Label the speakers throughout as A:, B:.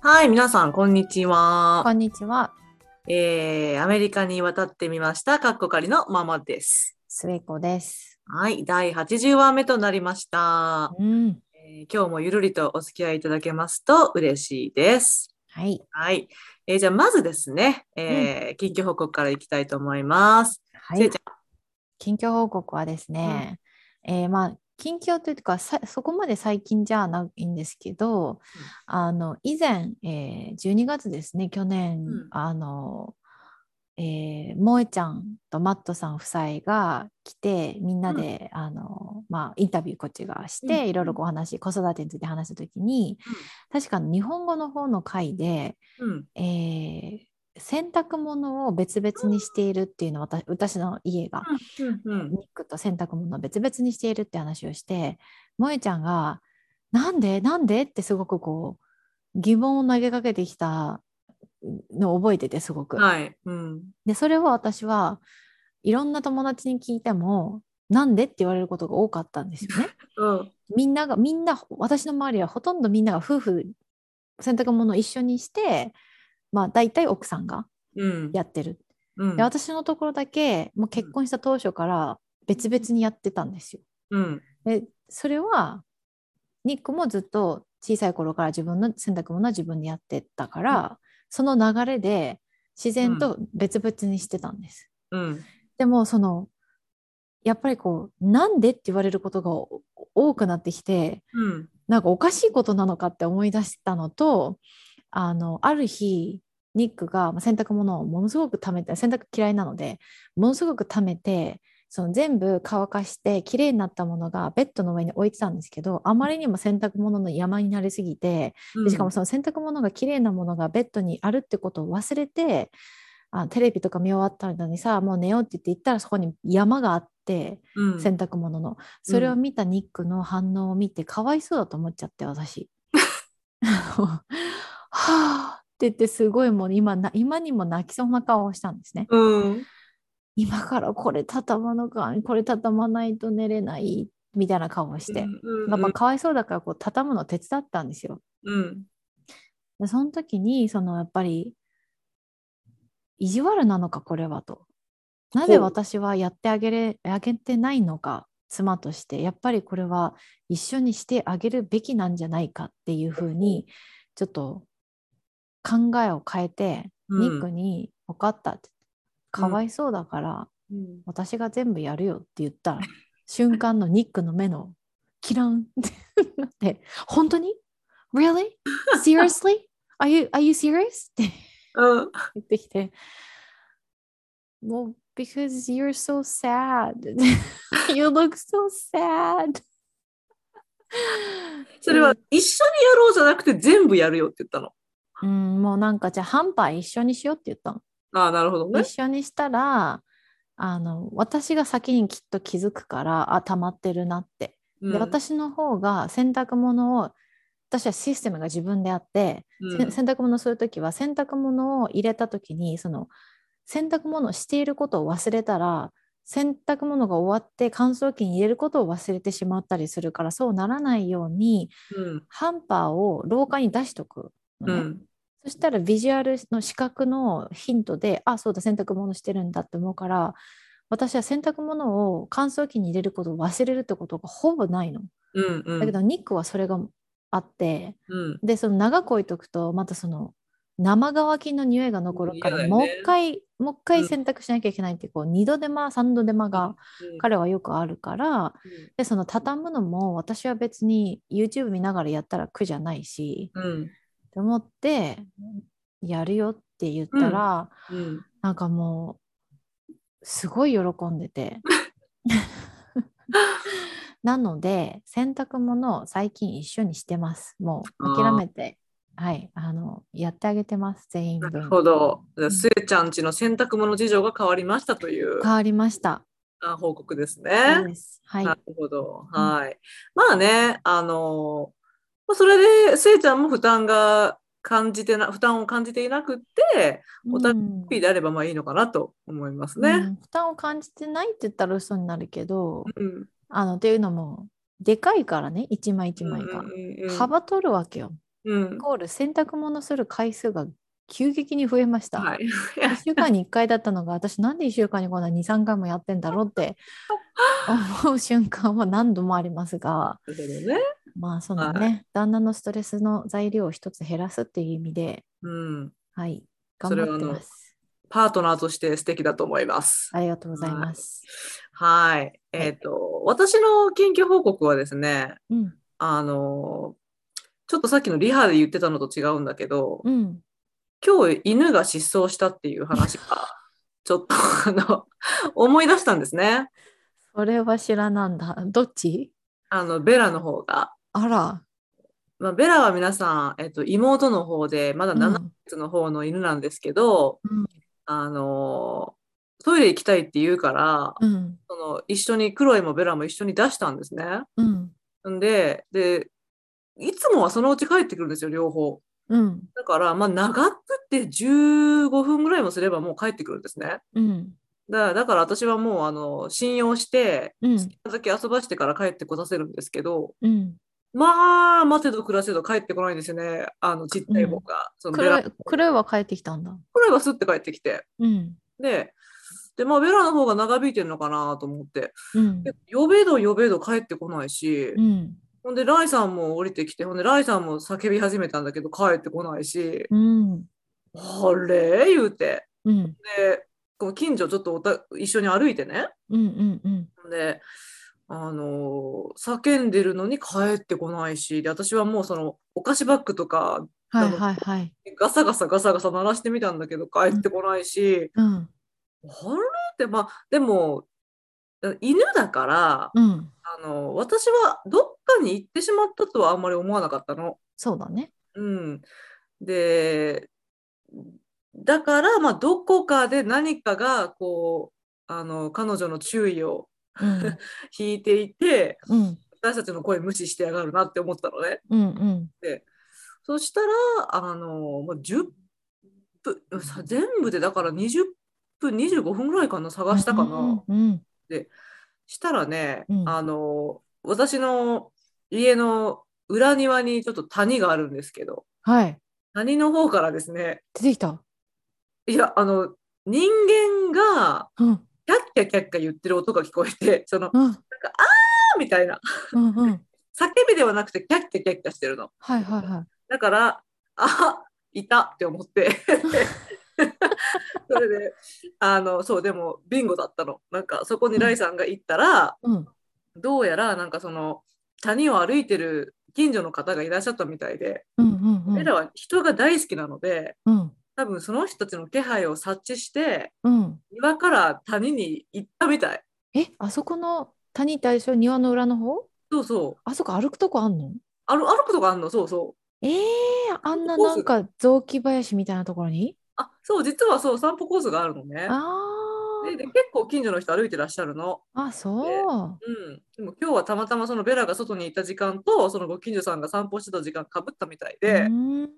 A: はい、皆さん、こんにちは。
B: こんにちは、
A: えー、アメリカに渡ってみました、かっこかりのママです。
B: スエコです。
A: はい、第80話目となりました。
B: うん。
A: えー今日もゆるりとお付き合いいただけますと嬉しいです。
B: はい。
A: はい。えーじゃあ、まずですね、えー近況報告からいきたいと思います。
B: はい。近況報告はですね、えーまあ、近況というかさ、そこまで最近じゃないんですけど、あの、以前、えー12月ですね、去年、
A: うん。
C: あの、えー、萌えちゃんとマットさん夫妻が来てみんなで、あのまあ、インタビューこっちがして、
A: うん。
C: いろいろこう話子育てについて話した時に、確か日本語の方の回で、
A: うん。
C: えー洗濯物を別々にしているっていうのは私私の家が、
A: うん。うん。
C: ニックと洗濯物を別々にしているって話をして萌えちゃんが「なんでなんで?」ってすごくこう疑問を投げかけてきたのを覚えててすごく。
A: はい。うん。
C: でそれを私はいろんな友達に聞いても「なんで?」って言われることが多かったんですよね。
A: うん。
C: みんながみんな私の周りはほとんどみんなが夫婦洗濯物を一緒にしてまあ大体奥さんが
A: うん。
C: やってる。
A: うん
C: で私のところだけもう結婚した当初から別々にやってたんですよ。
A: うん。
C: でそれはニックもずっと小さい頃から自分の洗濯物は自分でやってたから、その流れで自然と別々にしてたんです。
A: うん。
C: でもそのやっぱりこうなんでって言われることがお多くなってきて
A: うん。
C: なんかおかしいことなのかって思い出したのとあのある日ニックがまあ洗濯物をものすごく溜めて洗濯嫌いなのでものすごく溜めてその全部乾かして綺麗になったものがベッドの上に置いてたんですけどあまりにも洗濯物の山になりすぎてでしかもその洗濯物が綺麗なものがベッドにあるってことを忘れてあテレビとか見終わったのにさもう寝ようって言って行ったらそこに山があって
A: うん、
C: 洗濯物の。それを見たニックの反応を見てかわいそうだと思っちゃって私。はあって言ってすごいもう今な今にも泣きそうな顔をしたんですね。
A: うん。
C: 今からこれ畳まのかこれ畳まないと寝れないみたいな顔をして。
A: うん。
C: やっぱかわいそうだからこう畳むの手伝ったんですよ。
A: うん。
C: でその時にそのやっぱり意地悪なのかこれはと。なぜ私はやってあげれあげてないのか妻としてやっぱりこれは一緒にしてあげるべきなんじゃないかっていうふうにちょっと考えを変えて、
A: うん
C: ニックに「分かった」って「かわいそうだから
A: うん。
C: 私が全部やるよ」って言った 瞬間のニックの目のキランってなって「本当に ?Really? Seriously? Are you, are you serious? って
A: うん。
C: 言ってきて、もう、because you're so sad. you look so sad.
A: それは一緒にやろうじゃなくて全部やるよって言ったの。
C: うん、もうなんかじゃあ半端一緒にしようって言ったの。
A: ああ、なるほどね
C: 一。緒にしたら、あの、私が先にきっと気づくから、あ、溜まってるなって。
A: うん
C: で、私の方が洗濯物を、私はシステムが自分であって、
A: うん
C: せ洗濯物するときは洗濯物を入れたときにその洗濯物をしていることを忘れたら洗濯物が終わって乾燥機に入れることを忘れてしまったりするからそうならないように
A: うん。
C: ハンパーを廊下に出しとく。そしたらビジュアルの視覚のヒントであそうだ洗濯物してるんだって思うから私は洗濯物を乾燥機に入れることを忘れるってことがほぼないの。
A: うん。うん。
C: だけどニックはそれがあって、
A: うん。
C: でその長く置いとくとまたその生乾きの匂いが残るから、もう一回もう一回
A: うん
C: 洗濯しなきゃいけないってこう二度手間三度手間が彼はよくあるからでその畳むのも私は別に YouTube 見ながらやったら苦じゃないし
A: うん。
C: と思ってやるよって言ったら、
A: うん。
C: なんかもうすごい喜んでて。なので洗濯物を最近一緒にしてます。もう諦めてはいあのやってあげてます全員分。
A: なるほど。じゃあスエちゃんちの洗濯物事情が変わりましたという。
C: 変わりました。
A: あ報告です
C: そう
A: ね。
C: です。はい。
A: なるほど。はい。まあね、あの、まあそれで、スエちゃんも負担が感じてな、負担を感じていなくって、お互
C: うん
A: いであればまあいいのかなと思います
C: う
A: ね。
C: ん負担を感じてないって言ったら嘘になるけど
A: うん。
C: あのっていうのもでかいからね一枚一枚が、
A: うんうんうん
C: 幅取るわけよ
A: うん
C: イ。コール洗濯物する回数が急激に増えました。
A: はい。
C: 1週間に1回だったのが私なんで1週間にこんな2、3回もやってんだろうって 思う瞬間は何度もありますが、
A: ね。
C: まあその
A: は
C: ね、旦那のストレスの材料を一つ減らすっていう意味で、
A: うん。
C: はい、
A: それはあの
C: 頑張ってます。
A: パートナーとして素敵だと思います。
C: ありがとうございます。
A: はい。えっ、と、私の研究報告はですね、
C: うん、
A: あの、ちょっとさっきのリハで言ってたのと違うんだけど、
C: うん、
A: 今日犬が失踪したっていう話が、ちょっとあの、思い出したんですね。
C: それは知らなんだ。どっち？
A: あの、ベラの方が。
C: あら、
A: まあ、ベラは皆さん、えっと、妹の方で、まだ
C: うん
A: 7ヶ月の方の犬なんですけど、
C: うん
A: あの、トイレ行きたいって言うから、
C: うん、
A: その一緒に、クロエもベラも一緒に出したんですね。
C: うん、
A: んで、で、いつもはそのうち帰ってくるんですよ、両方。
C: うん、
A: だから、まあ、長くって15分ぐらいもすればもう帰ってくるんですね。
C: うん、
A: だだから私はもうあの信用して、
C: うん
A: 好きなだけ遊ばしてから帰ってこさせるんですけど、
C: うん。
A: まあ、待てど暮らせど帰ってこないんですよね、あのちっちゃい方が。そのベラ
C: クロエ、クロエは帰ってきたんだ。
A: これはスッて帰ってきて。
C: うん、
A: で、でまあ、ベラの方が長引いてるのかなと思って、
C: うん、
A: で呼べど呼べど帰ってこないし、
C: うん、
A: ほんで、ライさんも降りてきて、ほんで、ライさんも叫び始めたんだけど、帰ってこないし、
C: うん、
A: あれ言うて。
C: うん、
A: で、この近所ちょっとおた一緒に歩いてね。
C: うん、うん、うん。
A: で、あのー叫んでるのに帰ってこないし、で、私はもうその、お菓子バッグとか、
C: はいはいはい。
A: ガサガサガサガサ鳴らしてみたんだけど、帰ってこないし、
C: うん、
A: あれ？って、まあ、でも、犬だから、
C: うん。
A: あの、私はどっかに行ってしまったとはあんまり思わなかったの。
C: そうだね。
A: うん。で、だから、まあ、どこかで何かが、こう、あの、彼女の注意を
C: うん、
A: 引いていて、
C: うん、
A: 私たちの声無視してやがるなって思ったのね。
C: うん、うん。
A: そしたら、あの、もう10分、さ全部でだから20分、25分ぐらいかな、探したかな。
C: うん、
A: したらね、
C: うん
A: あの、私の家の裏庭にちょっと谷があるんですけど、
C: はい。
A: 谷の方からですね、
C: 出てきた？
A: いや、あの、人間が
C: うん、
A: キャッキャキャッキャ言ってる音が聞こえて、その、
C: うん、
A: あーみたいな、
C: うん、うん。
A: 叫びではなくてキャッキャキャッキャしてるの。
C: はいはいはい。
A: だから、あいたって思って。それで、あの、そう、でも、ビンゴだったの。なんか、そこにライさんが行ったら、
C: うん、
A: どうやら、なんかその、谷を歩いてる近所の方がいらっしゃったみたいで、
C: うん、うん、うん
A: 彼らは人が大好きなので、
C: うん、
A: 多分その人たちの気配を察知して、
C: うん。
A: 庭から谷に行ったみたい。
C: え、あそこの谷ってあ庭の裏の方？
A: そうそう。
C: あそこ歩くとこあんの？
A: 歩歩くとこあんの、そうそう。
C: えー、あんななんか雑木林みたいなところに？
A: あ、そう、実はそう、散歩コースがあるのね。
C: あ
A: でで結構近所の人歩いてらっしゃるの。
C: あ、あ、そう。
A: うん。でも今日はたまたまそのベラが外にいた時間と、そのご近所さんが散歩してた時間かぶったみたいで、
C: うん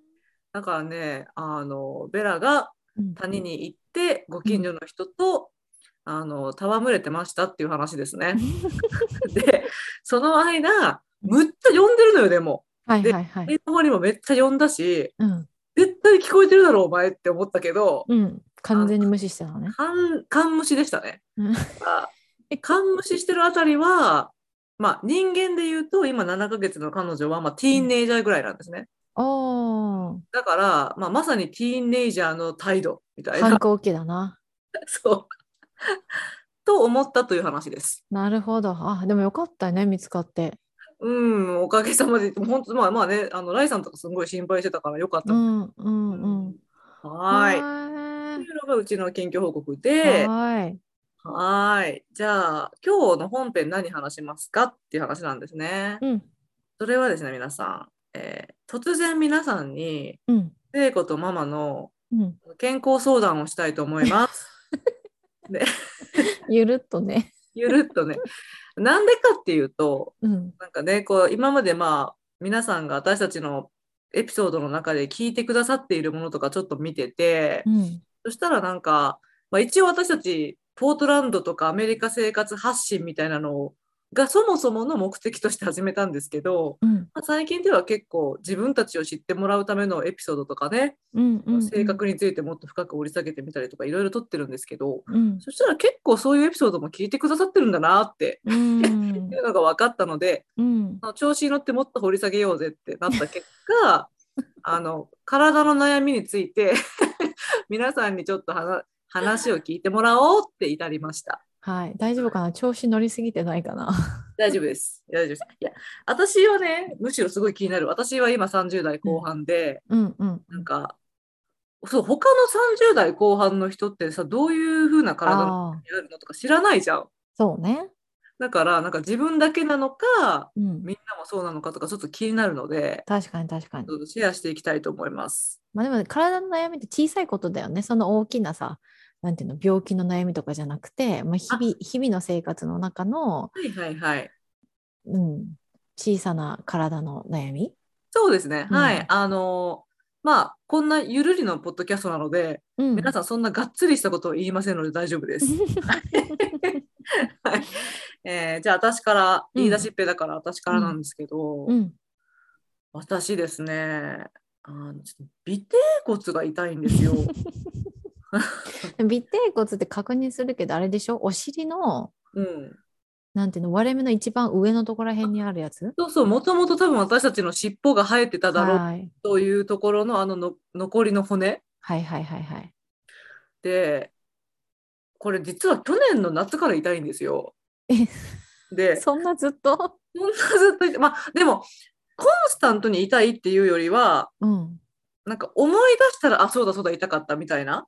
A: だからね、あの、ベラが
C: うん
A: 谷に行って、ご近所の人と、あの、戯れてましたっていう話ですね。で、その間、むっちゃ呼んでるのよ、でも。
C: はい
A: で
C: はいはい。
A: 上の方にもめっちゃ呼んだし、
C: うん、
A: 絶対聞こえてるだろ、お前って思ったけど、
C: うん、完全に無視してたのね。
A: 勘勘無視でしたね。
C: うん
A: あ 勘無視してるあたりは、まあ、人間で言うと今7ヶ月の彼女は、まあ、ティーンネイジャーぐらいなんですね。だから、まあ、まさにティーンネイジャーの態度みたいな。
C: 反抗期だな。
A: そう。と思ったという話です。
C: なるほど。あ、でもよかったね、見つかって。
A: うん、おかげさまで、本当まあまあね、あの、ライさんとかすごい心配してたからよかった。
C: うん、うん、うん。
A: はーい。
C: は
A: というのがうちの研究報告
C: ー
A: で、
C: い。はい。
A: はーい。じゃあ、今日の本編何話しますかっていう話なんですね。
C: うん、
A: それはですね、皆さん、えー突然皆さんに、
C: うん、
A: 聖子とママの
C: うん。
A: 健康相談をしたいと思います。で、
C: ゆるっとね。
A: ゆるっとね。なんでかっていうと、
C: うん、
A: なんかね、こう、今までまあ、皆さんが私たちのエピソードの中で聞いてくださっているものとかちょっと見てて、
C: うん、
A: そしたらなんか、まあ、一応私たち、ポートランドとかアメリカ生活発信みたいなのをがそもそもの目的として始めたんですけど、
C: うん。
A: まあ、最近では結構自分たちを知ってもらうためのエピソードとかね、
C: うんうん
A: 性格についてもっと深く掘り下げてみたりとかいろいろ撮ってるんですけど、
C: うん。
A: そしたら結構そういうエピソードも聞いてくださってるんだなって
C: うん
A: いうのが分かったので、
C: うん。
A: 調子に乗ってもっと掘り下げようぜってなった結果 あの体の悩みについて皆さんにちょっと話話を聞いてもらおうって至りました。
C: はい。大丈夫かな？調子乗りすぎてないかな？
A: 大丈夫です。大丈夫です。いや、私はね、むしろすごい気になる。私は今30代後半で、
C: うんうん。
A: なんか、そう、他の30代後半の人ってさ、どういう風な体に
C: ああ
A: あるのとか知らないじゃん。
C: そうね。
A: だから、なんか自分だけなのか、
C: うん。
A: みんなもそうなのかとか、ちょっと気になるので、
C: 確かに確かに。
A: シェアしていきたいと思います。
C: まあでも体の悩みって小さいことだよね。その大きなさなんていうの病気の悩みとかじゃなくて、まあ、日々日々の生活の中の、
A: はいはいはい。
C: うん、小さな体の悩み？
A: そうですね。
C: うん
A: はい。あの、まあ、こんなゆるりのポッドキャストなので、
C: うん
A: 皆さんそんながっつりしたことを言いませんので大丈夫です。はいえーじゃあ私から言い出しっぺだから私からなんですけど、
C: うん
A: 私ですねあのちょっと尾てい骨が痛いんですよ。
C: 尾てい骨って確認するけどあれでしょ？お尻の
A: うん、
C: なんていうの割れ目の一番上のところら辺にあるやつ？
A: そうそうもともと多分私たちの尻尾が生えてただろう
C: はい。
A: というところのあのの残りの骨。
C: はいはいはいはい。
A: でこれ実は去年の夏から痛いんですよ。
C: え
A: で
C: そんなずっと？
A: そんなずっとまあでもコンスタントに痛いっていうよりは
C: うん。
A: なんか思い出したらあそうだそうだ痛かったみたいな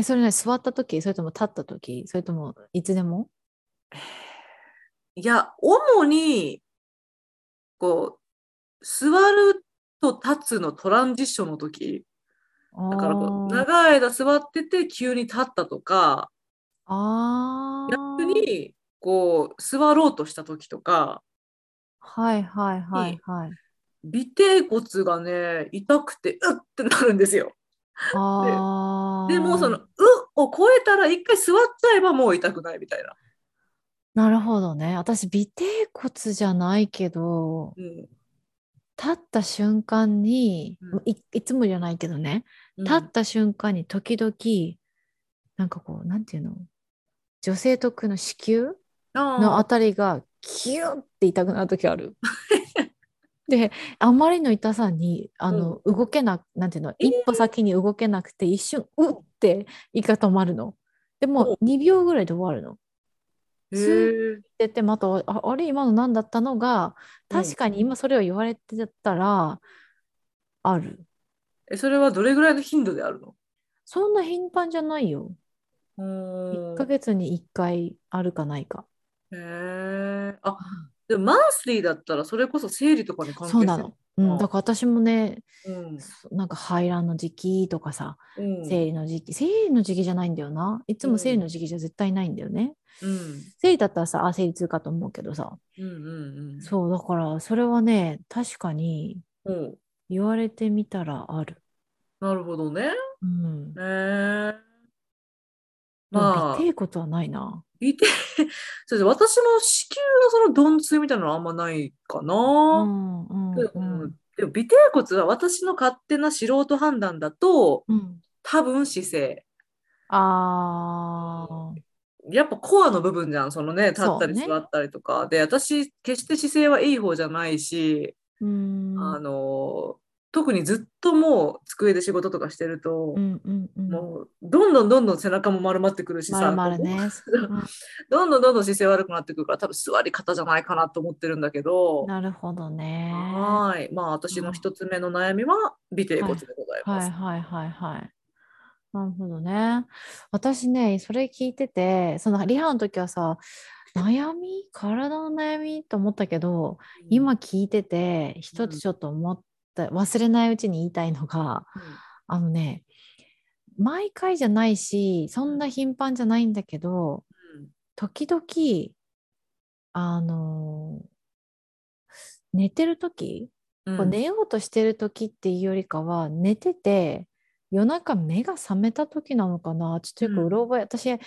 C: えそれね座った時？それとも立った時？それともいつでも？
A: いや主にこう座ると立つのトランジッションの時。だからこう長い間座ってて急に立ったとか。
C: あー。
A: 逆にこう座ろうとした時とか。
C: はいはいはいはい。
A: 尾てい骨がね痛くてうってなるんですよ。
C: あー。
A: でもその「う」を超えたら一回座っちゃえばもう痛くないみたいな。
C: なるほどね。私尾てい骨じゃないけど
A: うん
C: 立った瞬間に、
A: うん。
C: いいつもじゃないけどね。
A: うん。
C: 立った瞬間に時々なんかこうなんていうの？女性特有の子宮のあ
A: あ
C: たりがキュッて痛くなる時ある。であまりの痛さにあの、動けななんていうの一歩先に動けなくて一瞬うって胃が止まるの。でも2秒ぐらいで終わるの。
A: ーへえ
C: ででまたああれ今の何だったのが確かに今それを言われてたらある。
A: えそれはどれぐらいの頻度であるの？
C: そんな頻繁じゃないよ。
A: う
C: 1
A: ーん
C: ヶ月に1回あるかないか。
A: へえあでもマンスリーだったらそれこそ生理とかに関係
C: そうなの。うん、
A: あ
C: だから私もね
A: うん。
C: なんか排卵の時期とかさ
A: うん。
C: 生理の時期生理の時期じゃないんだよな。いつも生理の時期じゃ絶対ないんだよね、
A: うん。
C: 生理だったらさあ生理痛かと思うけどさ。
A: うんうんうん。
C: そうだからそれはね確かに
A: う。ん
C: 言われてみたらある、
A: なるほどね。
C: うん、
A: へえ
C: でも
A: まあ。
C: 尾てい骨はないな
A: 尾て そうです。私も子宮のその鈍痛みたいなのはあんまないか
C: う
A: な。
C: んうん
A: で
C: うん。
A: うん。でも尾てい骨は私の勝手な素人判断だと
C: うん。
A: 多分姿勢。
C: あー。
A: やっぱコアの部分じゃん、そのね、立ったり座ったりとか。で、私、決して姿勢はいい方じゃないし、
C: うん。
A: あの、特にずっともう机で仕事とかしてると、
C: うんうんうん
A: もうどんどんどんどん背中も丸まってくるしさ、
C: まるまるね、うん
A: どんどんどんどん姿勢悪くなってくるから、多分座り方じゃないかなと思ってるんだけど、
C: なるほどね
A: はい。まあ、私の一つ目の悩みは、尾てい骨でございます。
C: はいはいはいはい。なるほどね。私ね、それ聞いてて、そのリハの時はさ、悩み？体の悩み？と思ったけど、今聞いてて、一つちょっと思った、忘れないうちに言いたいのが、あのね、毎回じゃないし、そんな頻繁じゃないんだけど、
A: うん、
C: 時々、あの寝てる時、
A: うん。
C: こう寝ようとしてる時っていうよりかは寝てて夜中目が覚めた時なのかな。ちょっとよくうろ覚え、私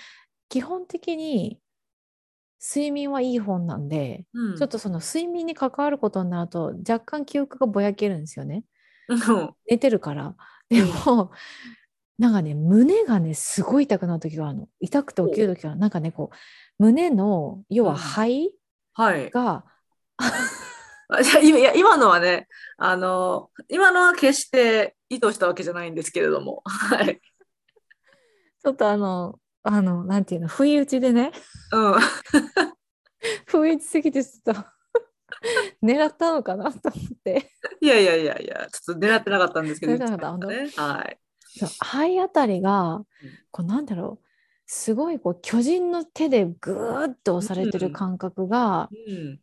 C: 基本的に睡眠はいい本なんで、
A: うん
C: ちょっとその睡眠に関わることになると若干記憶がぼやけるんですよね。
A: うん
C: 寝てるから。でも、なんかね、胸がね、すごい痛くなる時があるの。痛くて起きる時は、なんかね、こう、胸の、要は肺
A: はい。
C: が、
A: あじゃあ今いや今のはね、あの、今のは決して意図したわけじゃないんですけれども、はい。
C: ちょっとあの、あの、なんていうの、不意打ちでね、
A: うん。
C: 不意打ちすぎてちょっと 狙ったのかなと思って。
A: いやいやいやいや、ちょっと狙ってなかったんですけど、
C: 狙ってなかった
A: ね。はい。
C: 肺あたりが、こうなんだろう、すごいこう巨人の手でぐーっと押されてる感覚が
A: うん。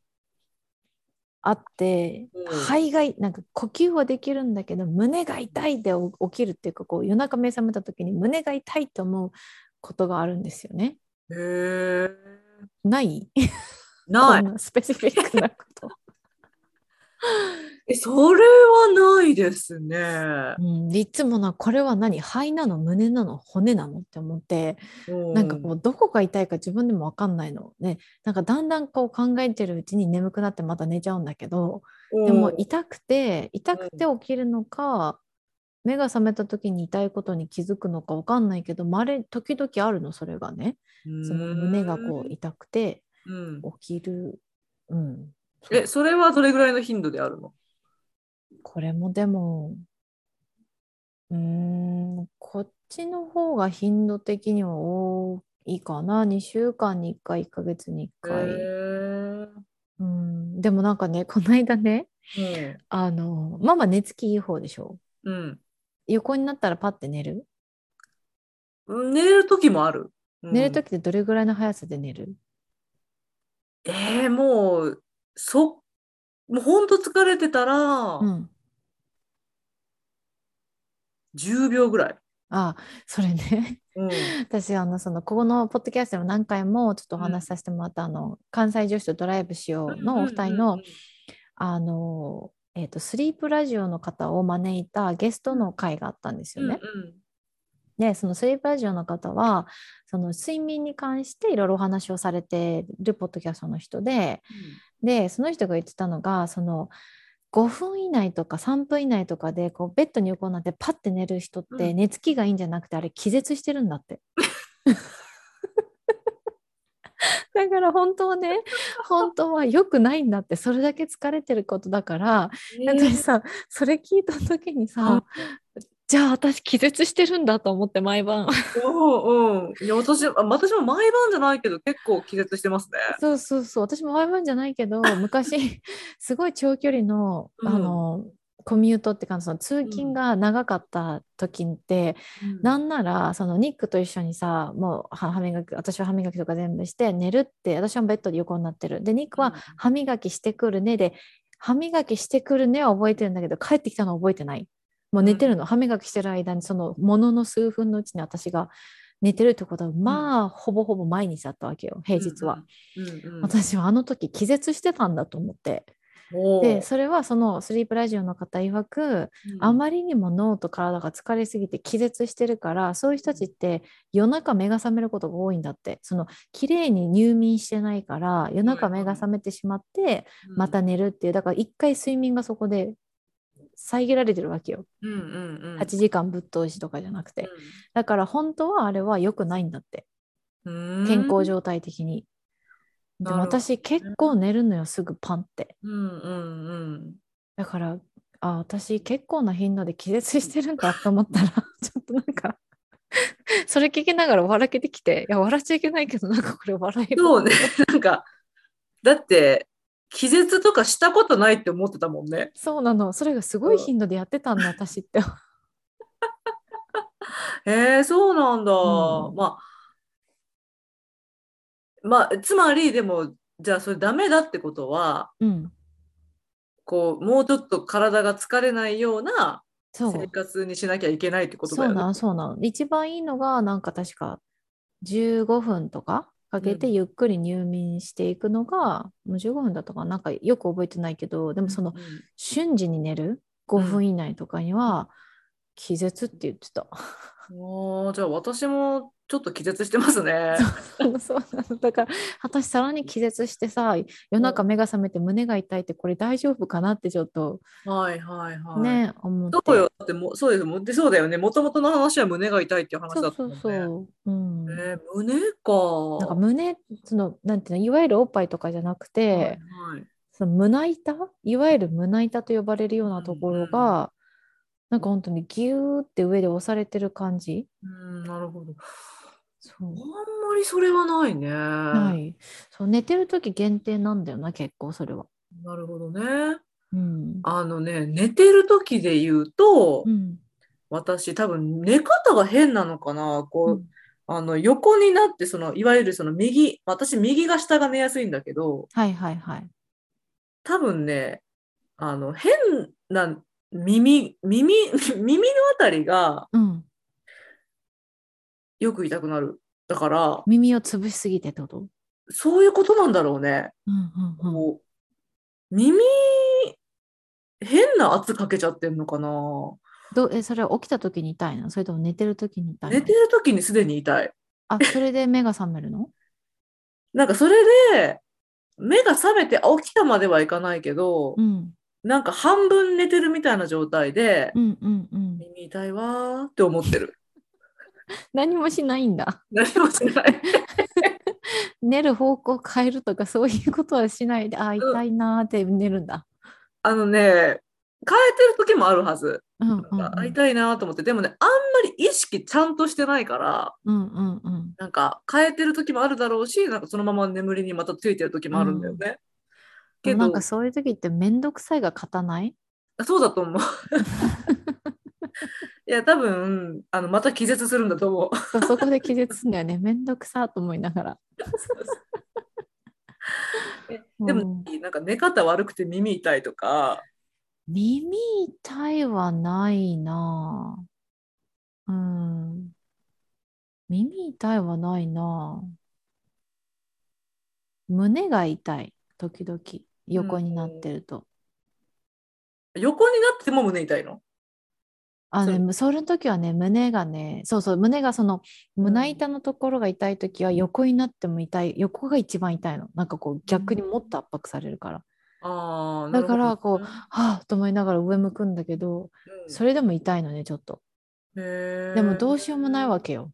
C: あって、
A: うん
C: 肺がいなんか呼吸はできるんだけど胸が痛いって起きるっていうかこう夜中目覚めた時に胸が痛いと思うことがあるんですよね。
A: へえ。
C: ない？
A: ない。
C: スペシフィックなこと。
A: え、それはないですね。
C: うん、でいつもなこれは何？肺なの？胸なの？骨なの？って思ってなんかこうどこが痛いか自分でも分かんないの。ね。なんかだんだんこう考えてるうちに眠くなってまた寝ちゃうんだけど
A: うん、
C: でも痛くて痛くて起きるのか目が覚めた時に痛いことに気づくのか分かんないけどまれ時々あるのそれがね。その胸がこう痛くて
A: うん。
C: 起きる、うん、そう。
A: え、それはどれぐらいの頻度であるの？
C: これもでもうーんこっちの方が頻度的には多いかな。2週間に1回1ヶ月に1
A: へ
C: 回、
A: え。
C: うん、でもなんかねこの間ね
A: うん。
C: あのママ寝つきいい方でしょ？
A: うん。
C: 横になったらパッて寝る、
A: うん寝れる時もある。うん
C: 寝る時ってどれぐらいの速さで寝る？
A: えー、もう、そ、もうほんと疲れてたら、
C: うん
A: 10秒ぐらい。
C: あそれね
A: うん。
C: 私あのそのここのポッドキャストでも何回もちょっとお話しさせてもらった、あの関西女子とドライブしようのお二人の、あの、えー、とスリープラジオの方を招いたゲストの会があったんですよね。でそのスリープラジオの方はその睡眠に関していろいろお話をされてるポッドキャストの人ででその人が言ってたのがその5分以内とか3分以内とかでこうベッドに横になってパッて寝る人って
A: うん
C: 寝つきがいいんじゃなくてあれ気絶してるんだって。だから本当はね本当は良くないんだってそれだけ疲れてることだから
A: うん
C: 私さそれ聞いた時にさじゃあ私気絶してるんだと思って毎晩。
A: うんうん。いや、私、あ私も毎晩じゃないけど、結構気絶してますね。
C: そうそうそう。私も毎晩じゃないけど昔すごい長距離の,、
A: うん。
C: あのコミュートってかその通勤が長かった時って、なんならそのニックと一緒にさもうは歯磨き私は歯磨きとか全部して寝るって私はベッドで横になってる。でニックは歯磨きしてくるねで歯磨きしてくるねは覚えてるんだけど帰ってきたのは覚えてない。もう寝てるの、歯磨きしてる間にそのものの数分のうちに私が寝てるってことはまあ、ほぼほぼ毎日だったわけよ平日は、。
A: うんうんうん、
C: 私はあの時気絶してたんだと思ってでそれはそのスリープラジオの方曰く
A: うん。
C: あまりにも脳と体が疲れすぎて気絶してるからそういう人たちって夜中目が覚めることが多いんだって。その綺麗に入眠してないから夜中目が覚めてしまってまた寝るっていうだから一回睡眠がそこで遮られてるわけよ。
A: うんうんうん、
C: 8時間ぶっ通しとかじゃなくて。だから本当はあれは良くないんだって。
A: うん。
C: 健康状態的にでも私結構寝るのよすぐパンって。
A: うんうんうん。
C: だからあ私結構な頻度で気絶してるんだと思ったら ちょっとなんかそれ聞きながら笑けてきていや笑っちゃいけないけどなんかこれ笑える
A: そうね、なんか、だって、気絶とかしたことないって思ってたもんね。
C: そうなの。それがすごい頻度でやってたんだ私って。
A: へえ、そうなんだ。
C: うん。
A: まあ、まあ、つまり、でも、じゃあそれダメだってことは、
C: うん。
A: こう、もうちょっと体が疲れないような生活にしなきゃいけないってことだよね。
C: そうなのそうなの一番いいのがなんか確か15分とかかけて
A: うん。
C: ゆっくり入眠していくのが、もう15分だとかな。んかよく覚えてないけどでもその
A: うんうん。
C: 瞬時に寝る？5分以内とかには気絶って言ってた。
A: あーじゃあ私もちょっと気絶してますね。
C: そうそうなのだから私さらに気絶してさ夜中目が覚めて胸が痛いってこれ大丈夫かなってちょっと
A: はいはいはい。
C: ね、思って
A: そうよ。だってもそうですもでそうだよね。もともとの話は胸が痛いっていう話
C: そうそ
A: だったもんね。
C: うそう、うん、
A: えー胸か。
C: なんか胸そのなんていうのいわゆるおっぱいとかじゃなくて、
A: はいはい
C: その胸板？いわゆる胸板と呼ばれるようなところが、なんか本当にギューって上で押されてる感じ
A: うん、なるほど。
C: そう
A: あんまりそれはないね。
C: はいそう寝てる時限定なんだよな結構それは。
A: なるほどね。
C: うん
A: あのね、寝てる時で言うと、
C: うん
A: 私多分寝方が変なのかな。こう、
C: うん
A: あの横になってそのいわゆるその右、私右が下が寝やすいんだけど、
C: はいはいはい。
A: 多分ね、あの変な耳、耳、耳のあたりが
C: うん、
A: よく痛くなる。だから、
C: 耳を潰しすぎてってこと？
A: そういうことなんだろうね。
C: うんうんうん
A: こう耳、変な圧かけちゃってんのかな。
C: どうえそれは起きた時に痛いの？それとも寝てる時に痛いの？
A: 寝てる時にすでに痛い。
C: あそれで目が覚めるの？
A: なんかそれで、目が覚めて起きたまではいかないけど、
C: うん
A: なんか半分寝てるみたいな状態で、
C: うんうんうん。
A: 耳痛いわーって思ってる。
C: 何もしないんだ。
A: 何もしない。
C: 寝る方向変えるとかそういうことはしないで、あ、痛いなーって寝るんだ。
A: あのね、変えてる時もあるはず。
C: うんうんうん
A: 会いたいなと思って、でもね、あんまり意識ちゃんとしてないから、
C: うんうんうん。
A: なんか変えてる時もあるだろうし、なんかそのまま眠りにまたついてる時もあるんだよね。けど
C: でもなんかそういう時ってめんどくさいが勝たない？
A: そうだと思う。いや、多分あのまた気絶するんだと思う。
C: そうそこで気絶すんだよね。めんどくさと思いながら。
A: えでも、なんか寝方悪くて耳痛いとか、
C: 耳痛いはないなぁ。うん。耳痛いはないなぁ。胸が痛い、時々。横になってると。
A: 横になっても胸痛いの？
C: あ、
A: そう
C: でもその時はね、胸がね、そうそう、胸がその、胸板のところが痛い時は横になっても痛い、横が一番痛いの。なんかこう逆にもっと圧迫されるから。
A: ああ、
C: だからこうはあと思いながら上向くんだけど、
A: ほどね
C: それでも痛いのね、ちょっと。でもどうしようもないわけよ。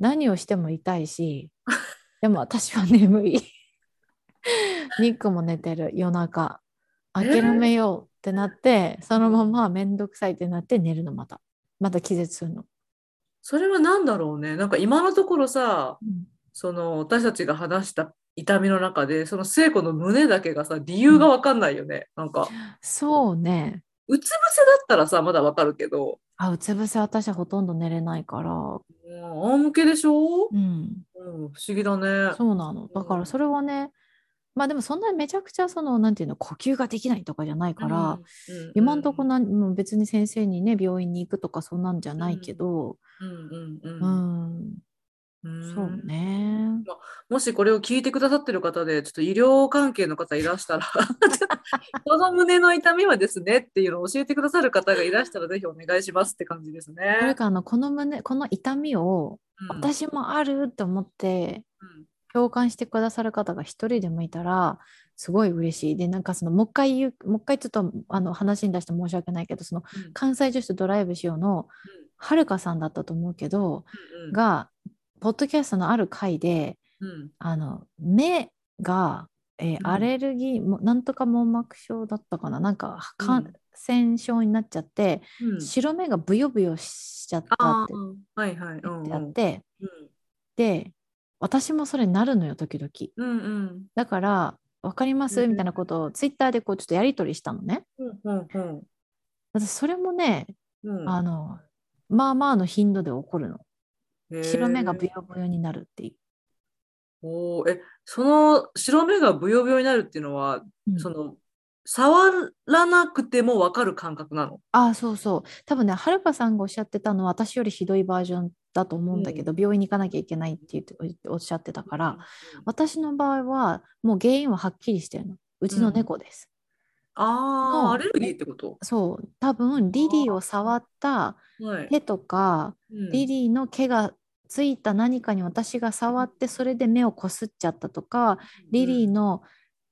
C: 何をしても痛いし、でも私は眠い。ニックも寝てる夜中。諦めようってなって、そのままめんどくさいってなって寝るのまた。また気絶するの。
A: それは何だろうね。なんか今のところさ、
C: うん
A: その私たちが話した痛みの中で、その聖子の胸だけがさ、理由がわかんないよね。なんか、
C: そうね。
A: うつ伏せだったらさ、まだわかるけど、
C: あ、うつ伏せ私はほとんど寝れないから。
A: うん、仰向けでしょ、
C: うん。
A: うん、不思議だね。
C: そうなの。だからそれはね、まあでもそんなにめちゃくちゃその、なんていうの、呼吸ができないとかじゃないから、今んとこなんもう別に先生にね病院に行くとかそんなんじゃないけど、
A: うんうん
C: う
A: うん。
C: ん
A: うん。
C: そうね。
A: もしこれを聞いてくださってる方で、ちょっと医療関係の方いらしたら、この胸の痛みはですねっていうのを教えてくださる方がいらしたら、ぜひお願いしますって感じですね。
C: それかあのこの胸この痛みを
A: うん。
C: 私もあるって思って
A: うん
C: 共感してくださる方が一人でもいたらすごい嬉しい。でなんかそのもう一回言うもう一回ちょっとあの話に出して申し訳ないけどその
A: うん。
C: 関西女子とドライブしようのはるかさんだったと思うけど
A: うん
C: がポッドキャストのある回で
A: うん。
C: あの目が、えー
A: うん。
C: アレルギーもなんとか網膜症だったかな。なんか
A: うん。
C: 感染症になっちゃって、
A: うん。
C: 白目がブヨブヨしちゃったって
A: は
C: ってあって、
A: うん。
C: で私もそれなるのよ時々。
A: うんうん。
C: だから分かります、
A: うん
C: みたいなことをツイッターでこうちょっとやり取りしたのね。
A: うんうん
C: 私それもね、
A: うん。
C: あのまあまあの頻度で起こるの。白目がブヨブヨになるっていう、
A: おー。え、その白目がブヨブヨになるっていうのは、
C: うん。
A: その、触らなくてもわかる感覚なの？
C: ああ、そうそう。多分ね、はるかさんがおっしゃってたのは私よりひどいバージョンだと思うんだけど、病院に行かなきゃいけないって言っておっしゃってたから、私の場合はもう原因ははっきりしてるの。うちの猫です。
A: あ
C: の
A: あ、アレルギーってこと？
C: そう、多分リリーを触った
A: はい。
C: 手とか、
A: うん。
C: リリーの毛がついた何かに私が触ってそれで目をこすっちゃったとか、リリーの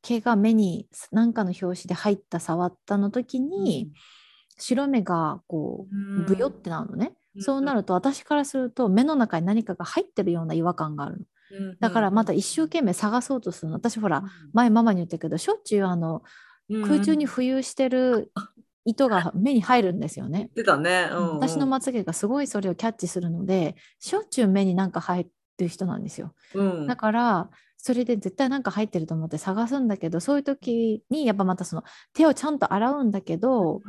C: 毛が目に何かの拍子で入った触ったの時に、白目がこうブヨってなるのね、そうなると私からすると目の中に何かが入ってるような違和感があるの。だからまた一生懸命探そうとするの。私ほら、前ママに言ったけど、しょっちゅうあの、空中に浮遊してる糸が目に入るんですよね。
A: 出たね、
C: うんうん、私のまつげがすごいそれをキャッチするので、しょっちゅう目になんか入る人なんですよ。
A: うん、
C: だからそれで絶対なんか入ってると思って探すんだけどそういう時にやっぱまたその手をちゃんと洗うんだけど、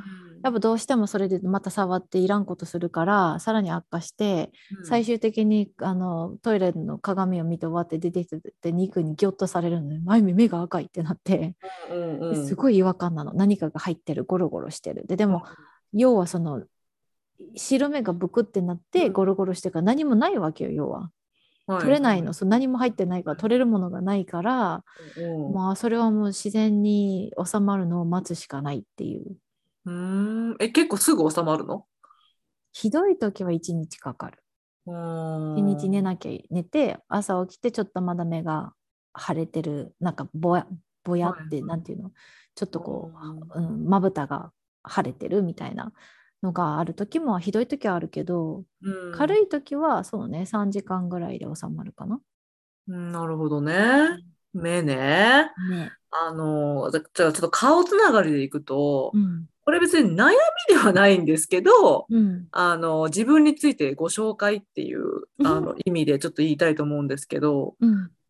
C: やっぱどうしてもそれでまた触っていらんことするからさらに悪化して、最終的にあのトイレの鏡を見て終わって出てきて肉にギョッとされるので前目が赤いってなって、すごい違和感なの。何かが入ってるゴロゴロしてる。ででも、要はその白目がブクってなってゴロゴロしてから何もないわけよ要は。取れないの、そ何も入ってないから取れるものがないから、うん、まあそれはもう自然に収まるのを待つしかないっていう。
A: うん。え結構すぐ収まるの？
C: ひどい時は1日かかる。1日寝なきゃ寝て朝起きてちょっとまだ目が腫れてる。なんかぼやぼやって、はい、なんていうの？ちょっとこうまぶたが腫れてるみたいなのがある時もひどい時はあるけど、うん、軽い時はそうね3時間ぐらいで収まるかな。
A: なるほどね。目ね。
C: ね
A: あのじゃあちょっと顔つながりでいくと、
C: うん、
A: これ別に悩みではないんですけど、
C: うん、
A: あの自分についてご紹介っていうあの意味でちょっと言いたいと思うんですけど、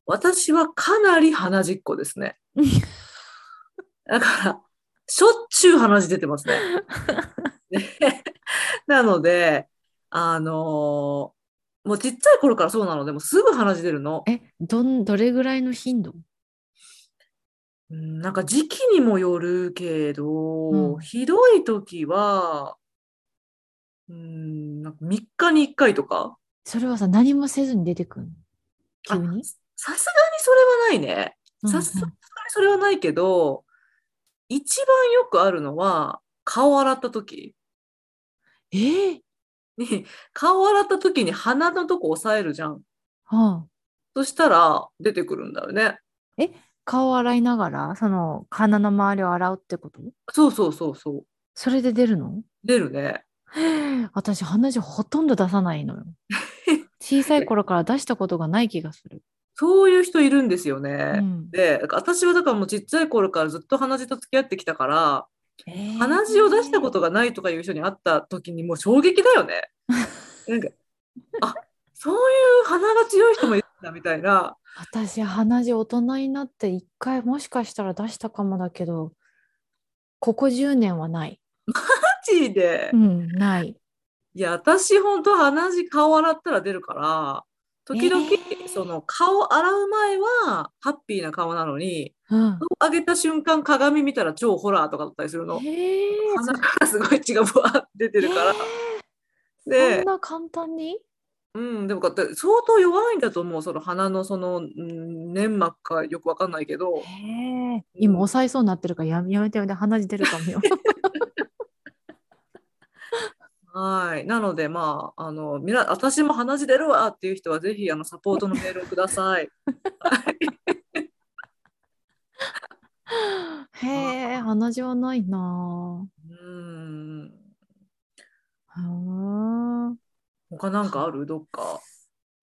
A: 私はかなり鼻じっこですね。だからしょっちゅう鼻血出てますね。なので、あのー、もうちっちゃい頃からそうなので、もすぐ鼻血出るの。
C: え、どん、どれぐらいの頻度？
A: うん、なんか時期にもよるけど、うん、ひどい時は、うん、なんか3日に1回とか。
C: それはさ、何もせずに出てくる急に？
A: さすがにそれはないね。さすがにそれはないけど、一番よくあるのは、顔洗った時。
C: えー、
A: に顔洗った時に鼻のとこ押さえるじゃん。
C: はあ、
A: そしたら出てくるんだよね。
C: え？顔洗いながら？その鼻の周りを洗うってこと？
A: そうそうそうそう。
C: それで出るの？
A: 出るね。
C: 私鼻血ほとんど出さないのよ。小さい頃から出したことがない気がする。
A: そういう人いるんですよね。
C: うん、
A: で私はだからもうちっちゃい頃からずっと鼻血と付き合ってきたから鼻血を出したことがないとかいう人に会った時にもう衝撃だよね。なんかあそういう鼻が強い人もいるんだみたいな。
C: 私鼻血大人になって一回もしかしたら出したかもだけどここ10年はない。
A: マジで、
C: うん、ない。
A: いや私本当鼻血顔洗ったら出るから時々、えー、その顔洗う前はハッピーな顔なのに、
C: うん、
A: 上げた瞬間鏡見たら超ホラーとかだったりするの。
C: えー、
A: 鼻からすごい血がぶわって出てるから。
C: えー、でそんな簡単に？
A: うん、でも相当弱いんだと思うその鼻のその、粘膜かよくわかんないけど。
C: へ今抑えそうになってるからややめてやめて鼻血出るかもよ。
A: はい。なので、まあ、あの、みな、私も鼻血出るわっていう人は、ぜひ、あの、サポートのメールをください。
C: へえ、鼻血はないな。
A: うん。
C: はあ。
A: 他なんかある？どっか？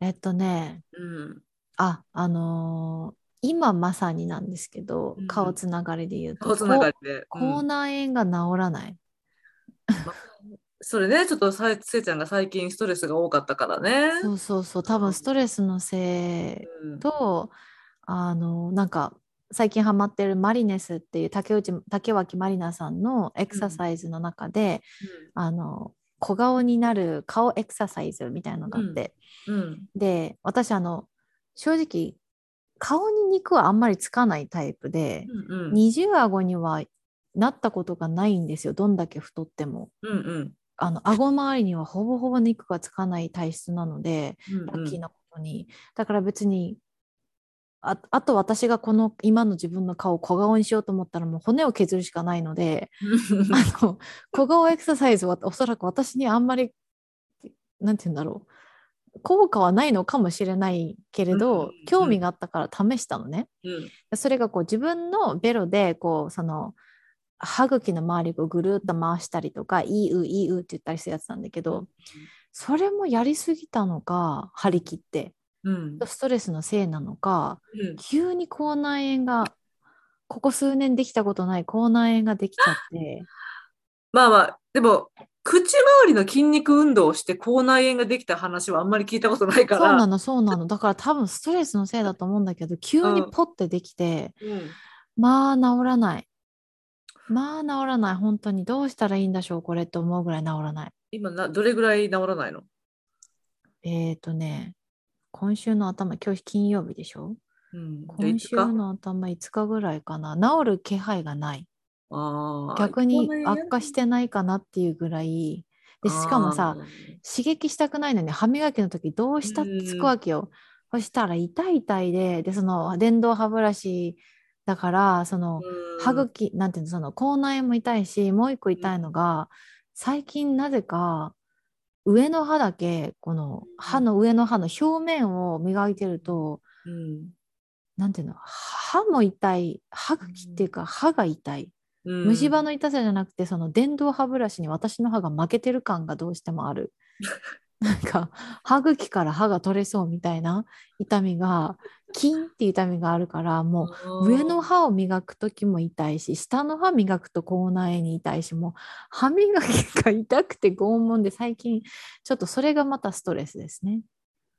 C: えっとね、
A: うん。
C: あ、あのー今まさになんですけど、
A: うん
C: 顔つながりで言うと、
A: 顔つながりで。
C: 口
A: うん
C: 内炎が治らない。
A: それね、ちょっとさせいちゃんが最近ストレスが多かったからね。
C: そうそうそう、多分ストレスのせ
A: うん
C: いと、あの、なんか、最近ハマってるマリネスっていう竹内竹脇まりなさんのエクササイズの中で、あの小顔になる顔エクササイズみたいなのがあって、
A: うん。
C: で私あの正直顔に肉はあんまりつかないタイプで、
A: うんうん。
C: 二重顎にはなったことがないんですよどんだけ太っても。
A: うんうん。
C: あの顎周りにはほぼほぼ肉がつかない体質なので、
A: うん
C: ラッキーなことに。だから別にああと私がこの今の自分の顔を小顔にしようと思ったらもう骨を削るしかないので あの小顔エクササイズはおそらく私にあんまりなんて言うんだろ効果はないのかもしれないけれど、
A: うん。
C: 興味があったから試したのね。
A: うん。
C: それがこう自分のベロでこうその歯茎の周りをぐるっと回したりとか「いいういいう」って言ったりするやつなんだけど、それもやりすぎたのか張り切って
A: うん。
C: ストレスのせいなのか
A: うん。
C: 急に口内炎がここ数年できたことない口内炎ができちゃって。
A: まあまあ、でも、口周りの筋肉運動をして口内炎ができた話はあんまり聞いたことないから。
C: そうなのそうなの。だから多分ストレスのせいだと思うんだけど急にポッてできて、
A: うん。
C: まあ治らないまあ治らない。本当にどうしたらいいんだしょうこれって思うぐらい治らない。
A: 今な、どれぐらい治らないの？
C: えっ、ー、とね今週の頭今日金曜日でしょ？
A: うん。
C: 今週の頭5日ぐらいかな。治る気配がない。逆に悪化してないかなっていうぐらい。でしかもさ、刺激したくないのに歯磨きの時どうしたってつくわけよ。そしたら痛い痛いででその電動歯ブラシだからその
A: うん。
C: 歯茎なんていうのその口内炎も痛いしもう一個痛いのが最近なぜか上の歯だけこの歯の上の歯の表面を磨いてると
A: うん。
C: なんていうの歯も痛い歯茎っていうか歯が痛い。
A: うん。
C: 虫歯の痛さじゃなくてその電動歯ブラシに私の歯が負けてる感がどうしてもある。なんか歯茎から歯が取れそうみたいな痛みがキンっていう痛みがあるからもう上の歯を磨く時も痛いし下の歯磨くと口内炎に痛いしもう歯磨きが痛くて拷問で最近ちょっとそれがまたストレスですね。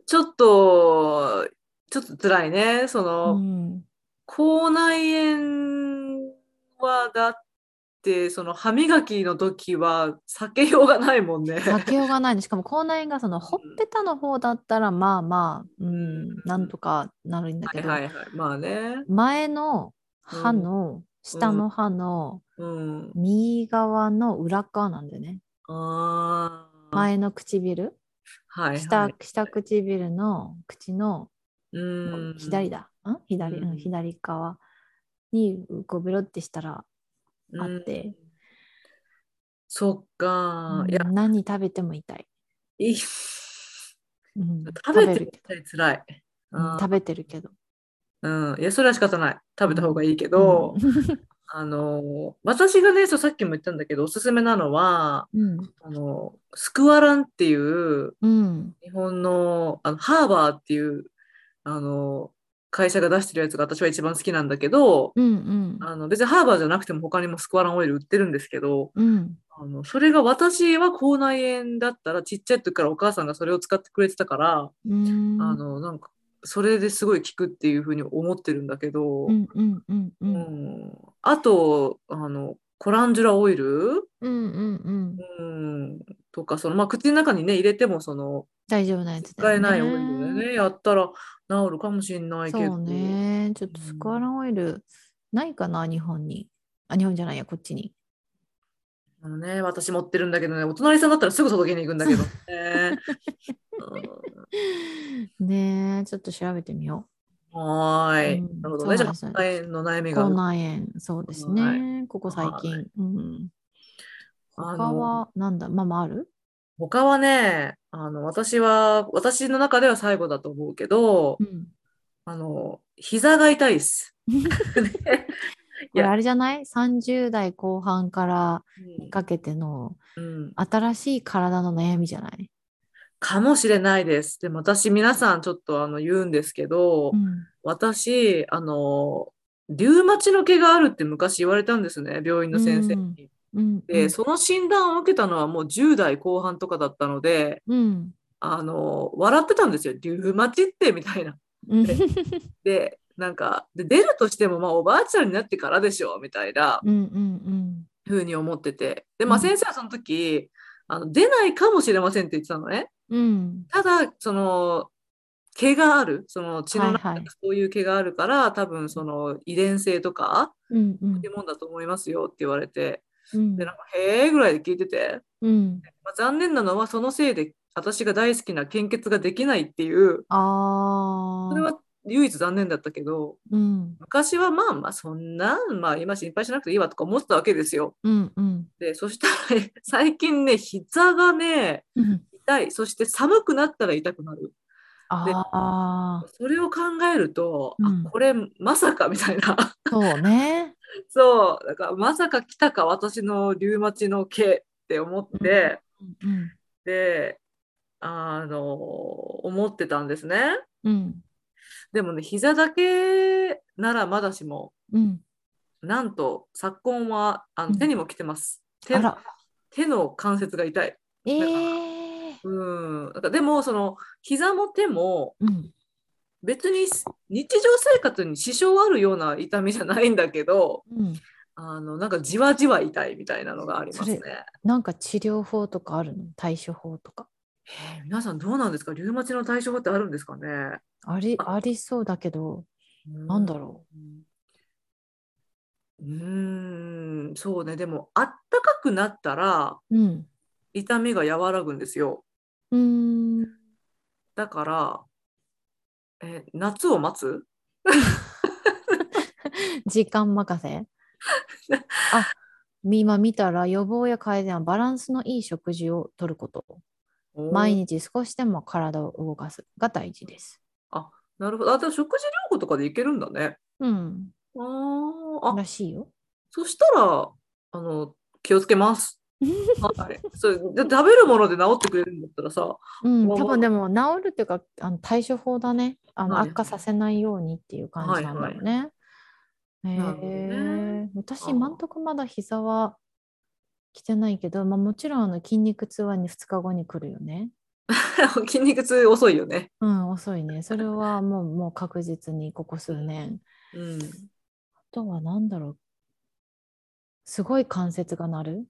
A: ちょっと、ちょっと辛いね。その、
C: うん、
A: 口内炎はだって、その歯磨きの時は避けようがないもんね。
C: 避けようがないのしかも口内炎がそのほっぺたの方だったらまあまあ、うん、なんとかなるんだけど、
A: はいはいはい。まあね。
C: 前の歯の下の歯の
A: うん。
C: 右側の裏側なんだよね。
A: ああ。
C: 前の唇、
A: はい、
C: 下
A: はい。
C: 下唇の口の
A: うん。
C: 左だ。ん？左、左側にこうベロってしたら、
A: うん
C: あって。
A: そっか。いや
C: うん、何食べても痛い。
A: いい。
C: うん
A: 食べて
C: る
A: るつらい。
C: うん食べてるけど。
A: うん。いや、それは仕方ない。食べた方がいいけど、あの、私がね、そう、さっきも言ったんだけど、おすすめなのは、
C: うん。
A: あの、スクワランっていう、
C: うん。
A: 日本の、あの、ハーバーっていう、あの、会社が出してるやつが私は一番好きなんだけど、
C: うん。うん。
A: あの、別にハーバーじゃなくても他にもスクワランオイル売ってるんですけど、
C: うん。
A: あの、それが私は口内炎だったらちっちゃい時からお母さんがそれを使ってくれてたから、
C: うん。
A: あの、なんか、それですごい効くっていうふうに思ってるんだけど、
C: うん。うん。うん。
A: あと、あの、コランジュラオイル、
C: うん。うん。
A: うん、とか、その、まあ、口の中にね、入れても、その、
C: 大丈夫なやつだ
A: 使。えないオイルでね、やったら治るかもしれないけど。
C: そうね。ちょっとスクワランオイルないかな、日本に。あ、日本じゃないや、こっちに。
A: あのね、私持ってるんだけどね、お隣さんだったらすぐ届けに行くんだけどね。
C: ねえ、ちょっと調べてみよ
A: うんはーい。
C: うん
A: なるほどね。じゃあ、の悩
C: う。
A: みが
C: 口。内炎、そうですね。ここ最
A: は
C: 近。うん。他は、なんだ、ママある？
A: 他はね、あの、私は、私の中では最後だと思うけど
C: う、ん。
A: あの、膝が痛いっす。
C: これあれじゃない ?30 代後半から
A: うん
C: かけての
A: うん、
C: 新しい体の悩みじゃない？
A: かもしれないです。でも私、皆さんちょっとあの言うんですけど、
C: うん。
A: 私、あの、リュウマチの毛があるって昔言われたんですね、病院の先生に。
C: うん。
A: で、その診断を受けたのはもう10代後半とかだったので、
C: うん。
A: あの、笑ってたんですよ。リュウマチってみたいな。
C: うん。
A: で、なんか、で出るとしても、まあ、おばあちゃんになってからでしょ、みたいな。ふうに思ってて。で、まあ、
C: うん
A: 先生はその時、あの出ないかもしれませんって言ってたのね。
C: うん。
A: ただ、その、毛がある、その血の中に
C: はいはい
A: そういう毛があるから、多分その遺伝性とか、
C: うん。うん
A: そういうもんだと思いますよって言われて、
C: うん
A: で、なんか、へーぐらいで聞いてて、
C: うん。
A: まあ、残念なのはそのせいで私が大好きな献血ができないっていう、
C: ああ。
A: それは唯一残念だったけど、
C: うん。
A: 昔はまあまあそんな、まあ今心配しなくていいわとか思ってたわけですよ。
C: うん。うん。
A: で、そしたら最近ね、膝がね、
C: うん。
A: 痛い。そして寒くなったら痛くなる。
C: ああ、
A: それを考えると、
C: うん。
A: あこれまさかみたいな。
C: そうね。
A: そう。だからまさか来たか私のリュウマチの毛って思って、
C: うん
A: であの思ってたんですね。
C: うん。
A: でもね膝だけならまだしも
C: うん。
A: なんと昨今はあ
C: うん。
A: の手にも来てます、手の関節が痛い。
C: ええ
A: うんなんかでもその膝も手も
C: うん
A: 別に日常生活に支障あるような痛みじゃないんだけど
C: うん。
A: あのなんかじわじわ痛いみたいなのがありますね
C: そ。なんか治療法とかあるの？対処法とか？
A: えー皆さんどうなんですか？リュウマチの対処法ってあるんですかね？
C: ありありそうだけど、なんだろ
A: う？うーんそうねでもあったかくなったら
C: う。うん。
A: 痛みが和らぐんですよ。
C: うん。
A: だから、え夏を待つ
C: 時間任せあ今見たら予防や改善はバランスのいい食事をとること毎日少しでも体を動かすが大事です。
A: あなるほど。あ、でも食事療法とかでいけるん。だね。
C: うん、
A: ああ、
C: らしいよ。
A: そしたら、あの、気をつけます。はい。それで食べるもので治ってくれるんだったらさ、
C: うん、
A: まあ
C: 多分でも治るっていうかあの対処法だねあの、
A: はい
C: 悪化させないようにっていう感じなんだろうね。へ
A: なるほどね
C: え私
A: あー
C: 今んとこまだ膝は来てないけど、まあ、もちろんあの筋肉痛は2日後に来るよね。
A: 筋肉痛遅いよね。
C: うん、遅いね。それはもうもう確実にここ数年。
A: うん。
C: あとは何だろう。すごい関節が鳴る。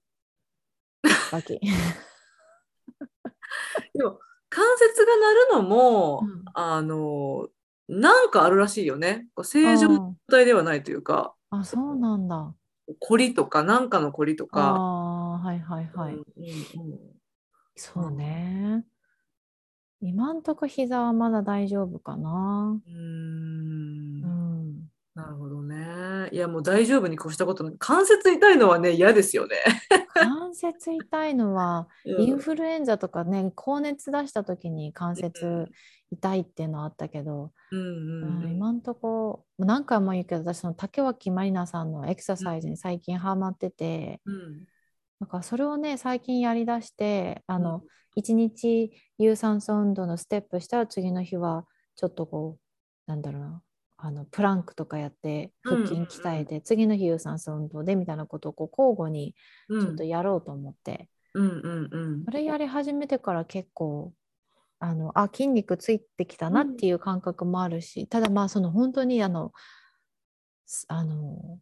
C: だけ。
A: でも、関節が鳴るのも、
C: うん
A: あの、なんかあるらしいよね。正常な状態ではないというか、
C: あ、そうなんだ。
A: 凝りとか、なんかの凝りと
C: あ
A: か。
C: あ、はいはいはい。
A: うんうんうん
C: そうね。今んとこ膝はまだ大丈夫かな。
A: うん。なるほどね。いや、もう大丈夫に越したことない。関節痛いのはね、嫌ですよね。
C: 関節痛いのは、
A: うん
C: インフルエンザとかね、高熱出した時に関節痛いっていうのはあったけど、
A: うんう
C: うん
A: ん
C: 今んとこ何回も言うけど私その竹脇まりなさんのエクササイズに最近ハマってて、
A: うん
C: なんかそれをね最近やりだしてあの、一日有酸素運動のステップしたら次の日はちょっとこうなんだろうなあのプランクとかやって腹筋鍛えて、次の日有酸素運動でみたいなことをこう交互に
A: うん。
C: ちょっとやろうと思って、
A: うんうんうん。
C: それやり始めてから結構あのあ筋肉ついてきたなっていう感覚もあるし、ただまあその本当にあのすあの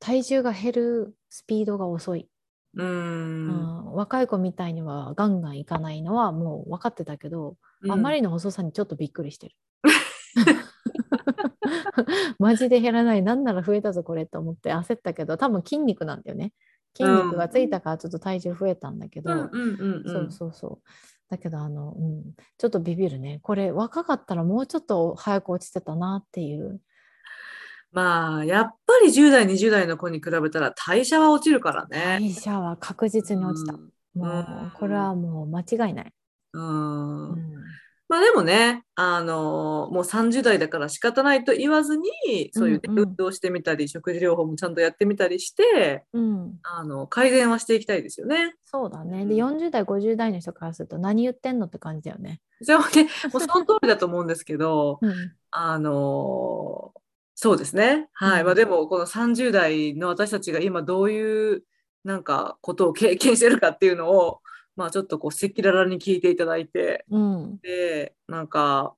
C: 体重が減るスピードが遅い、
A: う
C: ん。ん若い子みたいにはガンガンいかないのはもう分かってたけど、あまりの遅さにちょっとびっくりしてる。マジで減らない。なんなら増えたぞこれと思って焦ったけど多分筋肉なんだよね。筋肉がついたからちょっと体重増えたんだけど、そうんそうそうだけどあの、うん、ちょっとビビるね。これ若かったらもうちょっと早く落ちてたなっていう。
A: まあやっぱり10代20代の子に比べたら代謝は落ちるからね。
C: 代謝は確実に落ちた、
A: うん。
C: も
A: うん
C: うこれはもう間違いない、
A: うん。
C: うん
A: まあでもね、あのもう30代だから仕方ないと言わずにそういうね、運動してみたり食事療法もちゃんとやってみたりして
C: うん、
A: あの改善はしていきたいですよね。
C: そうだね。で40代50代の人からすると何言ってんのって感じだよね、
A: じゃあね。もうその通りだと思うんですけど
C: うん。
A: あのそうですね。はい。
C: うん。
A: まあでもこの30代の私たちが今どういうなんかことを経験してるかっていうのをまあちょっとこう赤裸々に聞いていただいて
C: うん。
A: でなんか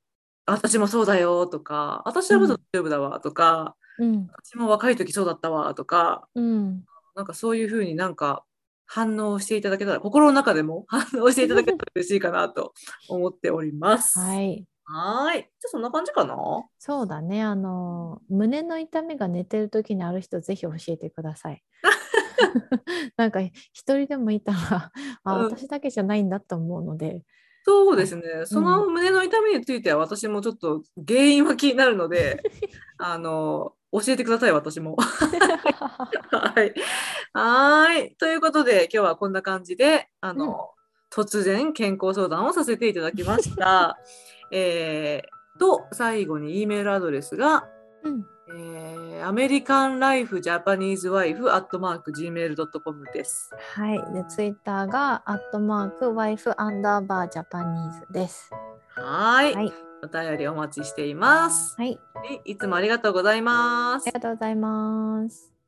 A: 私もそうだよとか私はまだ大丈夫だわとか、
C: うん
A: 私も若い時そうだったわとか
C: うん。
A: なんかそういうふうになんか反応していただけたら心の中でも 反応していただけたら嬉しいかなと思っております。
C: はい。
A: はーい。じゃあそんな感じかな？
C: そうだね。あの胸の痛みが寝てる時にある人ぜひ教えてください なんか一人でもいたらあ
A: うん
C: 私だけじゃないんだと思うので、
A: そうですね。その胸の痛みについては私もちょっと原因は気になるので、あの教えてください私も。はい。はーい。ということで今日はこんな感じであの、突然健康相談をさせていただきました。えー、と最後に E メールアドレスが、
C: うん
A: えー、アメリカンライフジャパニーズワイフアットマーク Gmail.com です。
C: はい。で、ツイッターが、アットマーク、ワイフアンダーバージャパニーズです。
A: はーい
C: はい。
A: お便りお待ちしています。
C: はい。
A: いつもありがとうございます
C: あり。がとうございます。